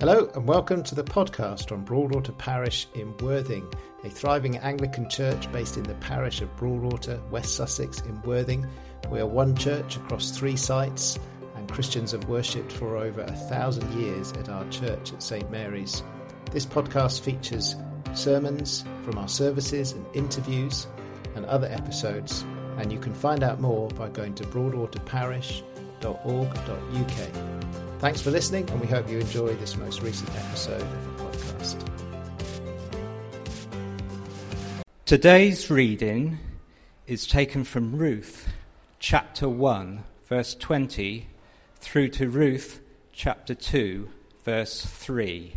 Hello and welcome to the podcast on Broadwater Parish in Worthing, a thriving Anglican church based in the parish of Broadwater, West Sussex in Worthing. We are one church across three sites and Christians have worshipped for over a thousand years at our church at St Mary's. This podcast features sermons from our services and interviews and other episodes and you can find out more by going to broadwaterparish.org.uk. Thanks for listening, and we hope you enjoy this most recent episode of the podcast. Today's reading is taken from Ruth chapter 1, verse 20, through to Ruth chapter 2, verse 3,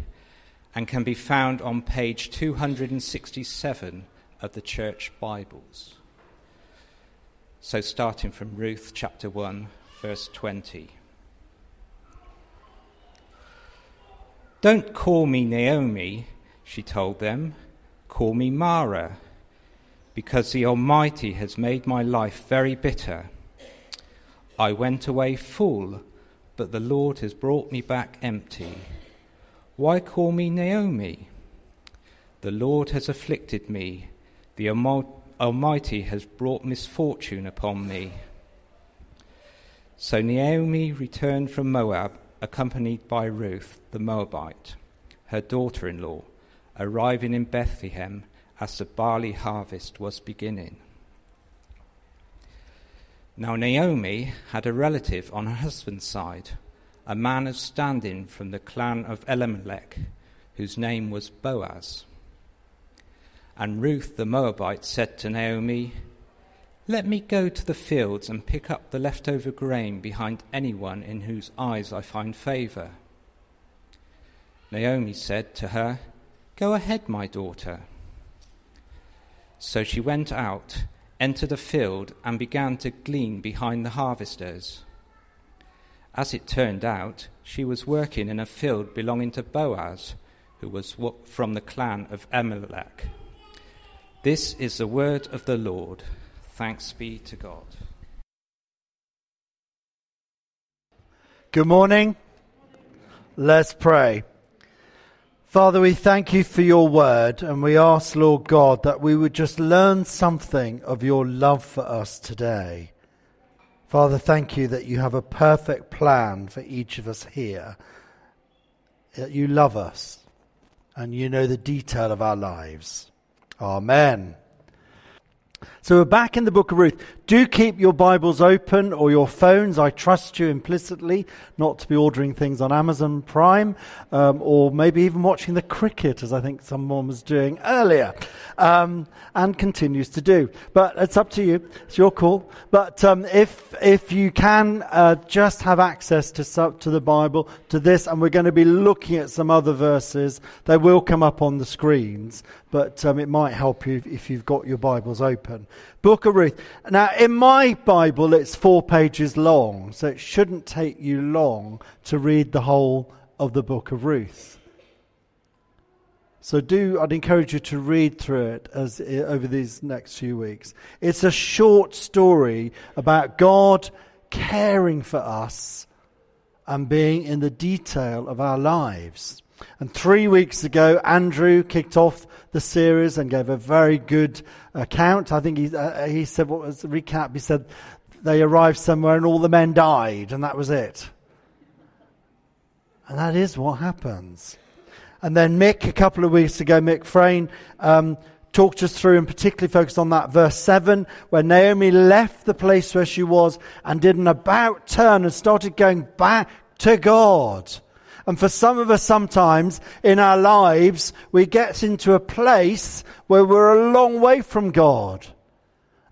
and can be found on page 267 of the Church Bibles. So, starting from Ruth chapter 1, verse 20. Don't call me Naomi, she told them. Call me Mara, because the Almighty has made my life very bitter. I went away full, but the Lord has brought me back empty. Why call me Naomi? The Lord has afflicted me. The Almighty has brought misfortune upon me. So Naomi returned from Moab accompanied by Ruth the Moabite, her daughter in law, arriving in Bethlehem as the barley harvest was beginning. Now, Naomi had a relative on her husband's side, a man of standing from the clan of Elimelech, whose name was Boaz. And Ruth the Moabite said to Naomi, let me go to the fields and pick up the leftover grain behind anyone in whose eyes I find favor. Naomi said to her, Go ahead, my daughter. So she went out, entered a field, and began to glean behind the harvesters. As it turned out, she was working in a field belonging to Boaz, who was from the clan of Elimelech. This is the word of the Lord. Thanks be to God. Good morning. Let's pray. Father, we thank you for your word, and we ask, Lord God, that we would just learn something of your love for us today. Father, thank you that you have a perfect plan for each of us here, that you love us, and you know the detail of our lives. Amen. So we're back in the book of Ruth. Do keep your Bibles open or your phones. I trust you implicitly not to be ordering things on Amazon Prime um, or maybe even watching the cricket, as I think someone was doing earlier um, and continues to do. But it's up to you. It's your call. But um, if, if you can uh, just have access to, to the Bible, to this, and we're going to be looking at some other verses, they will come up on the screens. But um, it might help you if you've got your Bibles open. Book of Ruth. Now, in my Bible, it's four pages long, so it shouldn't take you long to read the whole of the book of Ruth. So do I'd encourage you to read through it as eh, over these next few weeks. It's a short story about God caring for us and being in the detail of our lives. And three weeks ago, Andrew kicked off the series and gave a very good account. I think he, uh, he said, what was the recap? He said, they arrived somewhere and all the men died, and that was it. And that is what happens. And then Mick, a couple of weeks ago, Mick Frayne, um, talked us through and particularly focused on that verse 7 where Naomi left the place where she was and did an about turn and started going back to God. And for some of us, sometimes in our lives, we get into a place where we're a long way from God.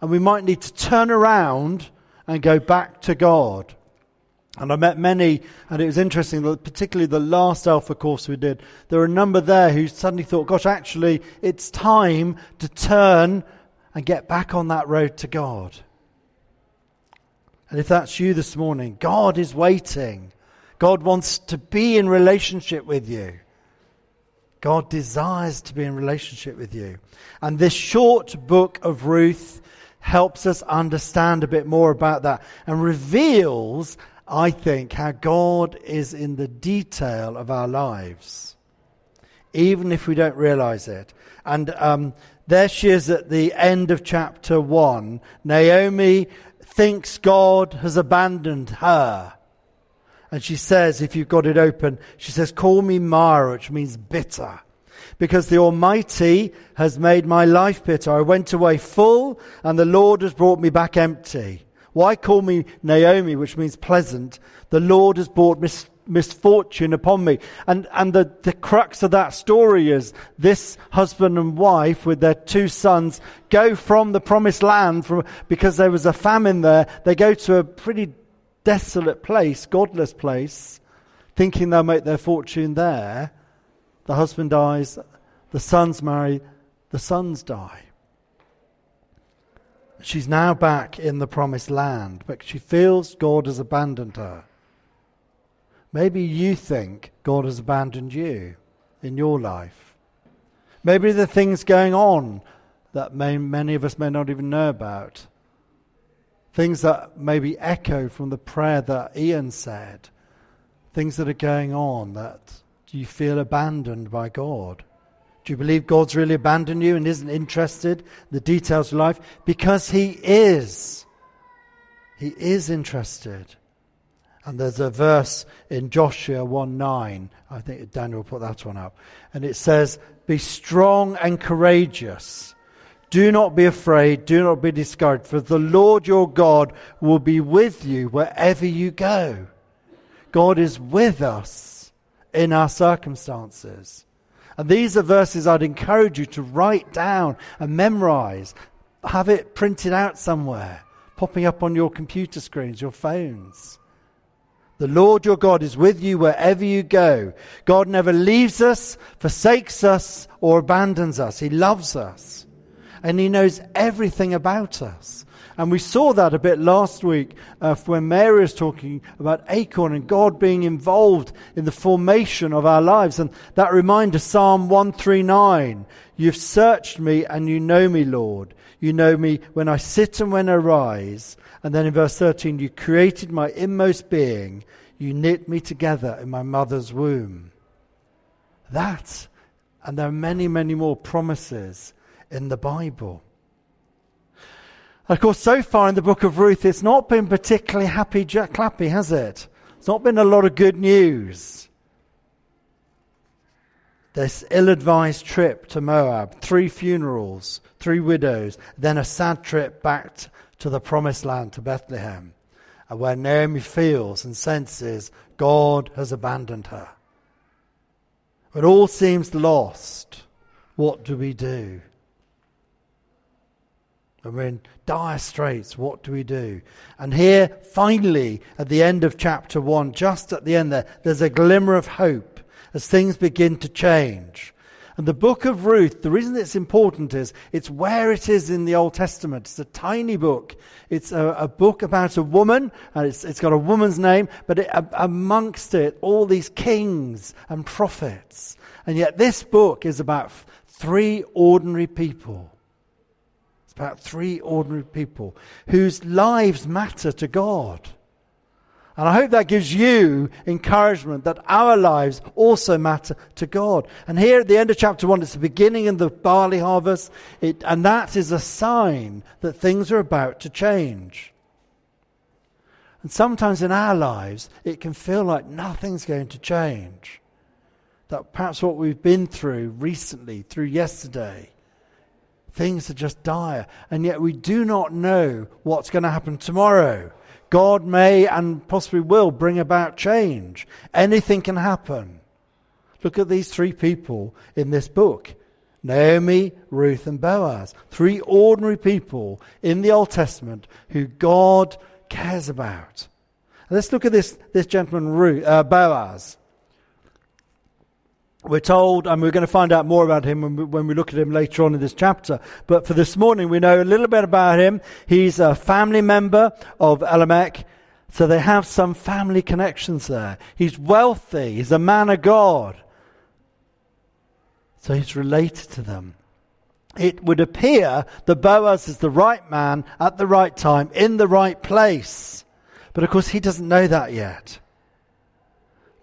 And we might need to turn around and go back to God. And I met many, and it was interesting, that particularly the last Alpha course we did, there were a number there who suddenly thought, gosh, actually, it's time to turn and get back on that road to God. And if that's you this morning, God is waiting. God wants to be in relationship with you. God desires to be in relationship with you. And this short book of Ruth helps us understand a bit more about that and reveals I think, how God is in the detail of our lives, even if we don't realize it. And um, there she is at the end of chapter 1. Naomi thinks God has abandoned her. And she says, if you've got it open, she says, Call me Mara, which means bitter. Because the Almighty has made my life bitter. I went away full, and the Lord has brought me back empty. Why call me Naomi, which means pleasant? The Lord has brought mis- misfortune upon me. And, and the, the crux of that story is this husband and wife with their two sons go from the promised land from, because there was a famine there. They go to a pretty desolate place, godless place, thinking they'll make their fortune there. The husband dies, the sons marry, the sons die. She's now back in the promised land, but she feels God has abandoned her. Maybe you think God has abandoned you in your life. Maybe the things going on that may, many of us may not even know about. Things that maybe echo from the prayer that Ian said. Things that are going on that you feel abandoned by God. Do you believe God's really abandoned you and isn't interested in the details of life? Because He is. He is interested. And there's a verse in Joshua 1 9. I think Daniel put that one up. And it says, Be strong and courageous. Do not be afraid, do not be discouraged, for the Lord your God will be with you wherever you go. God is with us in our circumstances. And these are verses I'd encourage you to write down and memorize. Have it printed out somewhere, popping up on your computer screens, your phones. The Lord your God is with you wherever you go. God never leaves us, forsakes us, or abandons us. He loves us and He knows everything about us. And we saw that a bit last week uh, when Mary was talking about Acorn and God being involved in the formation of our lives. And that reminder, Psalm 139 You've searched me and you know me, Lord. You know me when I sit and when I rise. And then in verse 13, You created my inmost being. You knit me together in my mother's womb. That, and there are many, many more promises in the Bible. Of course, so far in the book of Ruth, it's not been particularly happy jack clappy, has it? It's not been a lot of good news. This ill advised trip to Moab, three funerals, three widows, then a sad trip back to the promised land, to Bethlehem, and where Naomi feels and senses God has abandoned her. It all seems lost. What do we do? And we're in dire straits. What do we do? And here, finally, at the end of chapter 1, just at the end there, there's a glimmer of hope as things begin to change. And the book of Ruth, the reason it's important is it's where it is in the Old Testament. It's a tiny book. It's a, a book about a woman, and it's, it's got a woman's name, but it, amongst it, all these kings and prophets. And yet, this book is about three ordinary people about three ordinary people whose lives matter to God. And I hope that gives you encouragement that our lives also matter to God. And here at the end of chapter 1, it's the beginning of the barley harvest, it, and that is a sign that things are about to change. And sometimes in our lives, it can feel like nothing's going to change. That perhaps what we've been through recently, through yesterday, Things are just dire. And yet we do not know what's going to happen tomorrow. God may and possibly will bring about change. Anything can happen. Look at these three people in this book Naomi, Ruth, and Boaz. Three ordinary people in the Old Testament who God cares about. let's look at this, this gentleman, Ruth, uh, Boaz. We're told, and we're going to find out more about him when we, when we, look at him later on in this chapter. But for this morning, we know a little bit about him. He's a family member of Elimelech, so they have some family connections there. He's wealthy. He's a man of God. So he's related to them. It would appear that Boaz is the right man at the right time, in the right place. But of course, he doesn't know that yet.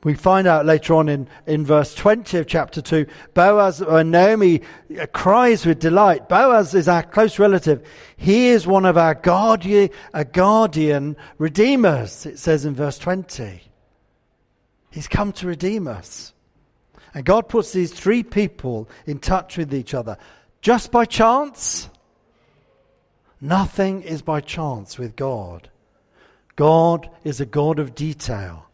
We find out later on in, in verse 20 of chapter 2, Boaz, or uh, Naomi uh, cries with delight. Boaz is our close relative. He is one of our guardian, a guardian redeemers, it says in verse 20. He's come to redeem us. And God puts these three people in touch with each other. Just by chance? Nothing is by chance with God. God is a God of detail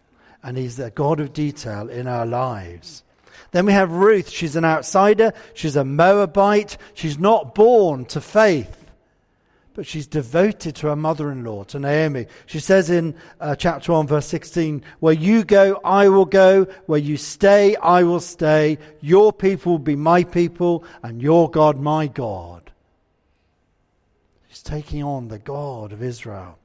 and He's the God of detail in our lives. Then we have Ruth. She's an outsider. She's a Moabite. She's not born to faith, but she's devoted to her mother in law, to Naomi. She says in uh, chapter 1, verse 16, Where you go, I will go. Where you stay, I will stay. Your people will be my people, and your God, my God. She's taking on the God of Israel.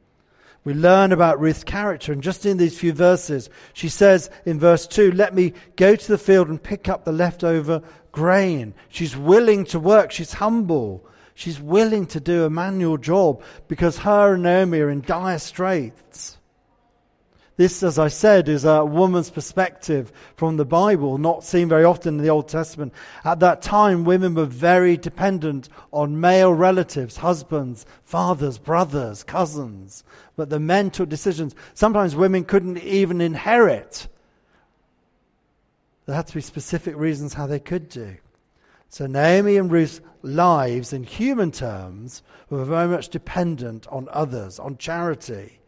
We learn about Ruth's character, and just in these few verses, she says in verse 2, Let me go to the field and pick up the leftover grain. She's willing to work, she's humble, she's willing to do a manual job because her and Naomi are in dire straits. This, as I said, is a woman's perspective from the Bible, not seen very often in the Old Testament. At that time, women were very dependent on male relatives, husbands, fathers, brothers, cousins. But the men took decisions. Sometimes women couldn't even inherit. There had to be specific reasons how they could do. So Naomi and Ruth's lives, in human terms, were very much dependent on others, on charity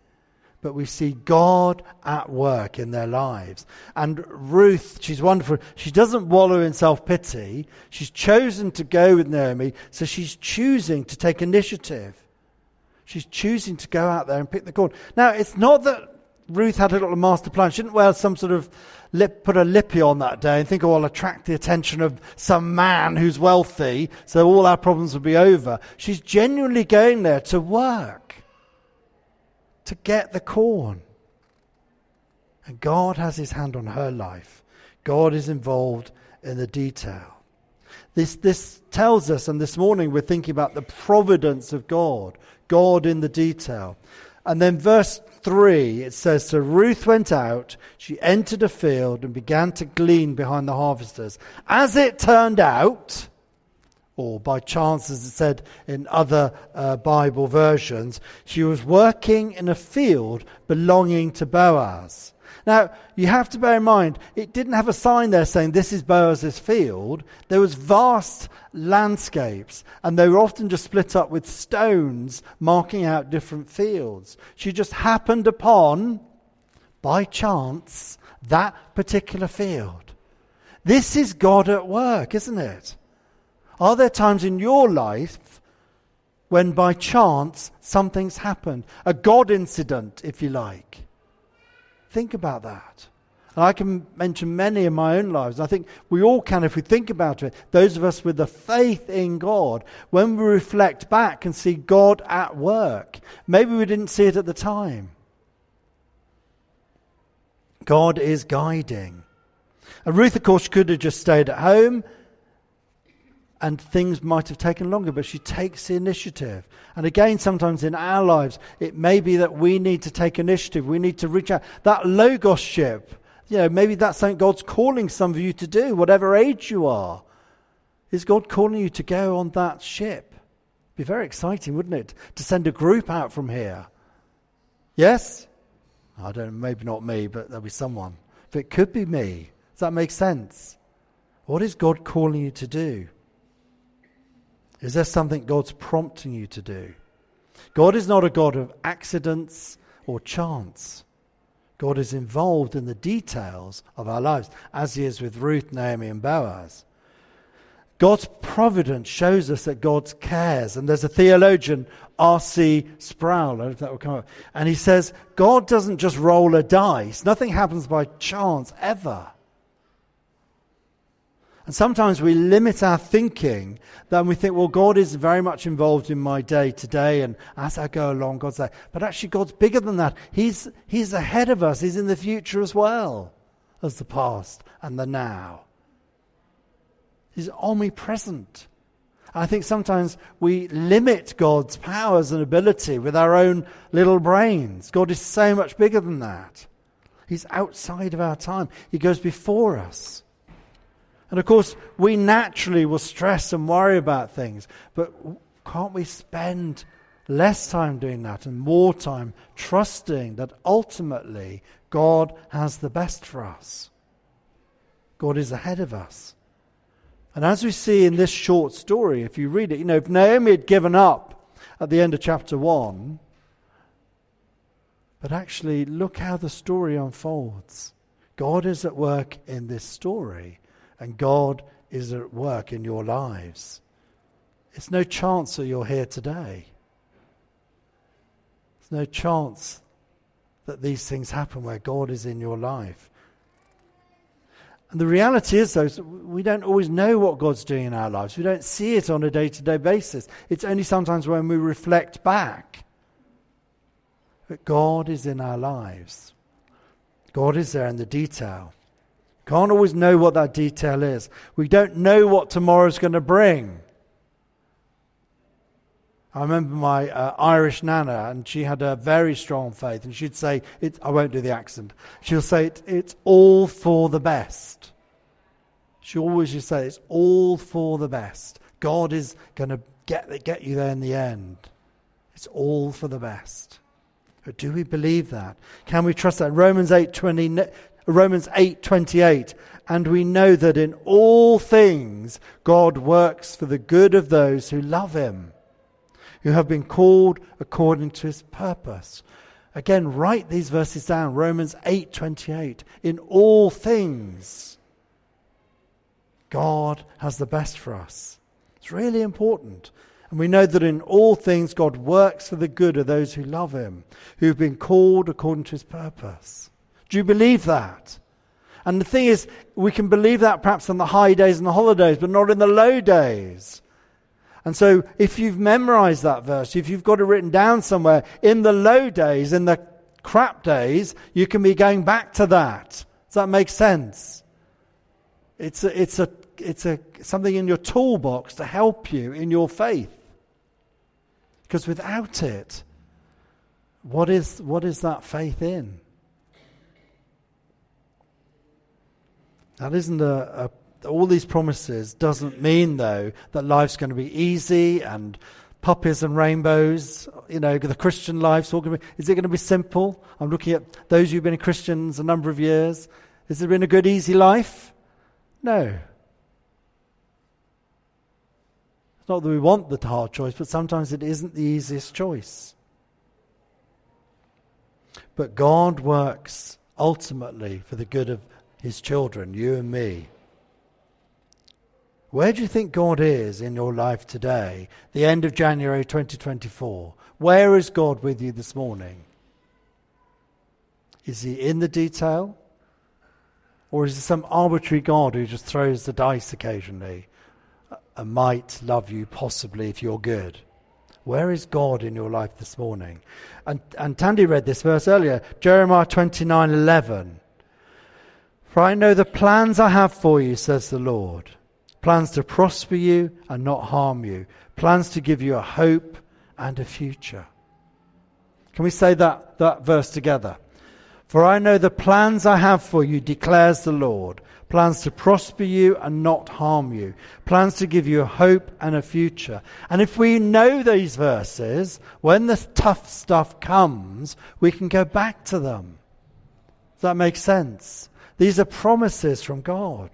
but we see God at work in their lives. And Ruth, she's wonderful. She doesn't wallow in self pity. She's chosen to go with Naomi, so she's choosing to take initiative. She's choosing to go out there and pick the corn. Now, it's not that Ruth had a little master plan. She didn't wear some sort of lip, put a lippy on that day and think, oh, I'll attract the attention of some man who's wealthy, so all our problems will be over. She's genuinely going there to work to get the corn. And God has his hand on her life. God is involved in the detail. This, this tells us, and this morning we're thinking about the providence of God, God in the detail. And then verse 3, it says, So Ruth went out, she entered a field and began to glean behind the harvesters. As it turned out, or by chance, as it said in other uh, Bible versions, she was working in a field belonging to Boaz. Now, you have to bear in mind, it didn't have a sign there saying this is Boaz's field. There was vast landscapes, and they were often just split up with stones marking out different fields. She just happened upon, by chance, that particular field. This is God at work, isn't it? Are there times in your life when by chance something's happened? A God incident, if you like. Think about that. And I can mention many in my own lives. I think we all can if we think about it. Those of us with the faith in God, when we reflect back and see God at work, maybe we didn't see it at the time. God is guiding. And Ruth, of course, could have just stayed at home and things might have taken longer, but she takes the initiative. And again, sometimes in our lives, it may be that we need to take initiative. We need to reach out. That Logos ship, you know, maybe that's something God's calling some of you to do, whatever age you are. Is God calling you to go on that ship? Be very exciting, wouldn't it? To send a group out from here. Yes? I don't know, maybe not me, but there'll be someone. But it could be me. Does that make sense? What is God calling you to do? Is there something God's prompting you to do? God is not a God of accidents or chance. God is involved in the details of our lives, as he is with Ruth, Naomi, and Boaz. God's providence shows us that God cares. And there's a theologian, R.C. Sproul, I if that will come up, and he says, God doesn't just roll a dice. Nothing happens by chance, ever. And sometimes we limit our thinking that we think, well, God is very much involved in my day today, and as I go along, God's there. But actually, God's bigger than that. He's, he's ahead of us, He's in the future as well as the past and the now. He's omnipresent. I think sometimes we limit God's powers and ability with our own little brains. God is so much bigger than that. He's outside of our time, He goes before us. And of course, we naturally will stress and worry about things, but can't we spend less time doing that and more time trusting that ultimately God has the best for us? God is ahead of us. And as we see in this short story, if you read it, you know, if Naomi had given up at the end of chapter 1, but actually look how the story unfolds. God is at work in this story, and God is at work in your lives. It's no chance that you're here today. There's no chance that these things happen where God is in your life. And the reality is, though, we don't always know what God's doing in our lives. We don't see it on a day to day basis. It's only sometimes when we reflect back that God is in our lives. God is there in the detail. Can't always know what that detail is. We don't know what tomorrow's going to bring. I remember my uh, Irish nana, and she had a very strong faith, and she'd say, I won't do the accent. She'll say, it, It's all for the best. She always to say, It's all for the best. God is going to get, get you there in the end. It's all for the best. But do we believe that? Can we trust that? Romans 8, 20, Romans 8:28, And we know that in all things God works for the good of those who love him who have been called according to his purpose. Again, write these verses down. Romans 8:28. In all things God has the best for us. It's really important. And we know that in all things God works for the good of those who love him, who've been called according to his purpose. Do you believe that? And the thing is, we can believe that perhaps on the high days and the holidays, but not in the low days. And so, if you've memorized that verse, if you've got it written down somewhere, in the low days, in the crap days, you can be going back to that. Does that make sense? It's a, it's a, it's a, something in your toolbox to help you in your faith. Because without it, what is, what is that faith in? That isn't a, a all these promises doesn't mean, though, that life's going to be easy and puppies and rainbows. You know, the Christian life's all going to be. Is it going to be simple? I'm looking at those who've been Christians a number of years. Has it been a good, easy life? No. It's not that we want the hard choice, but sometimes it isn't the easiest choice. But God works ultimately for the good of his children, you and me. Where do you think God is in your life today, the end of January 2024? Where is God with you this morning? Is he in the detail? Or is it some arbitrary God who just throws the dice occasionally and might love you possibly if you're good? Where is God in your life this morning? And, and Tandy read this verse earlier, Jeremiah 29 11. For I know the plans I have for you, says the Lord plans to prosper you and not harm you, plans to give you a hope and a future. Can we say that, that verse together? For I know the plans I have for you, declares the Lord plans to prosper you and not harm you, plans to give you a hope and a future. And if we know these verses, when the tough stuff comes, we can go back to them. Does that make sense? These are promises from God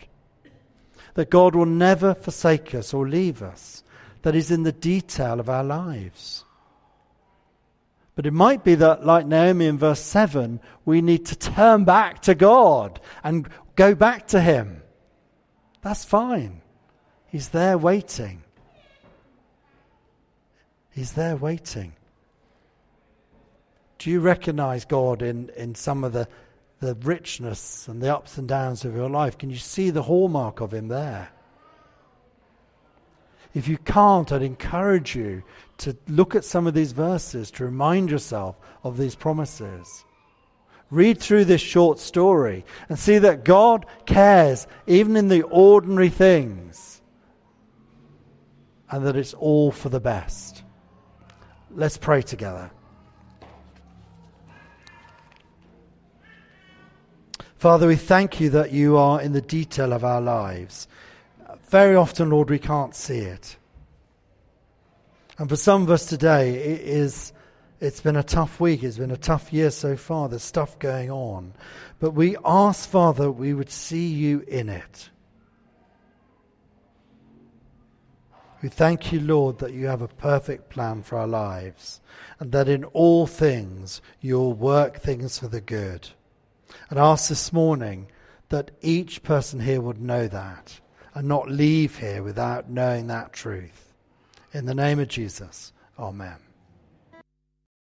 that God will never forsake us or leave us, that is in the detail of our lives. But it might be that, like Naomi in verse 7, we need to turn back to God and go back to Him. That's fine. He's there waiting. He's there waiting. Do you recognize God in, in some of the the richness and the ups and downs of your life? Can you see the hallmark of Him there? If you can't, I'd encourage you to look at some of these verses to remind yourself of these promises. Read through this short story and see that God cares even in the ordinary things. and that it's all for the best. Let's pray together. Father, we thank you that you are in the detail of our lives. Very often, Lord, we can't see it. And for some of us today, it is, it's been a tough week. It's been a tough year so far. There's stuff going on. But we ask, Father, we would see you in it. We thank you, Lord, that you have a perfect plan for our lives and that in all things you'll work things for the good and ask this morning that each person here would know that and not leave here without knowing that truth. In the name of Jesus, Amen.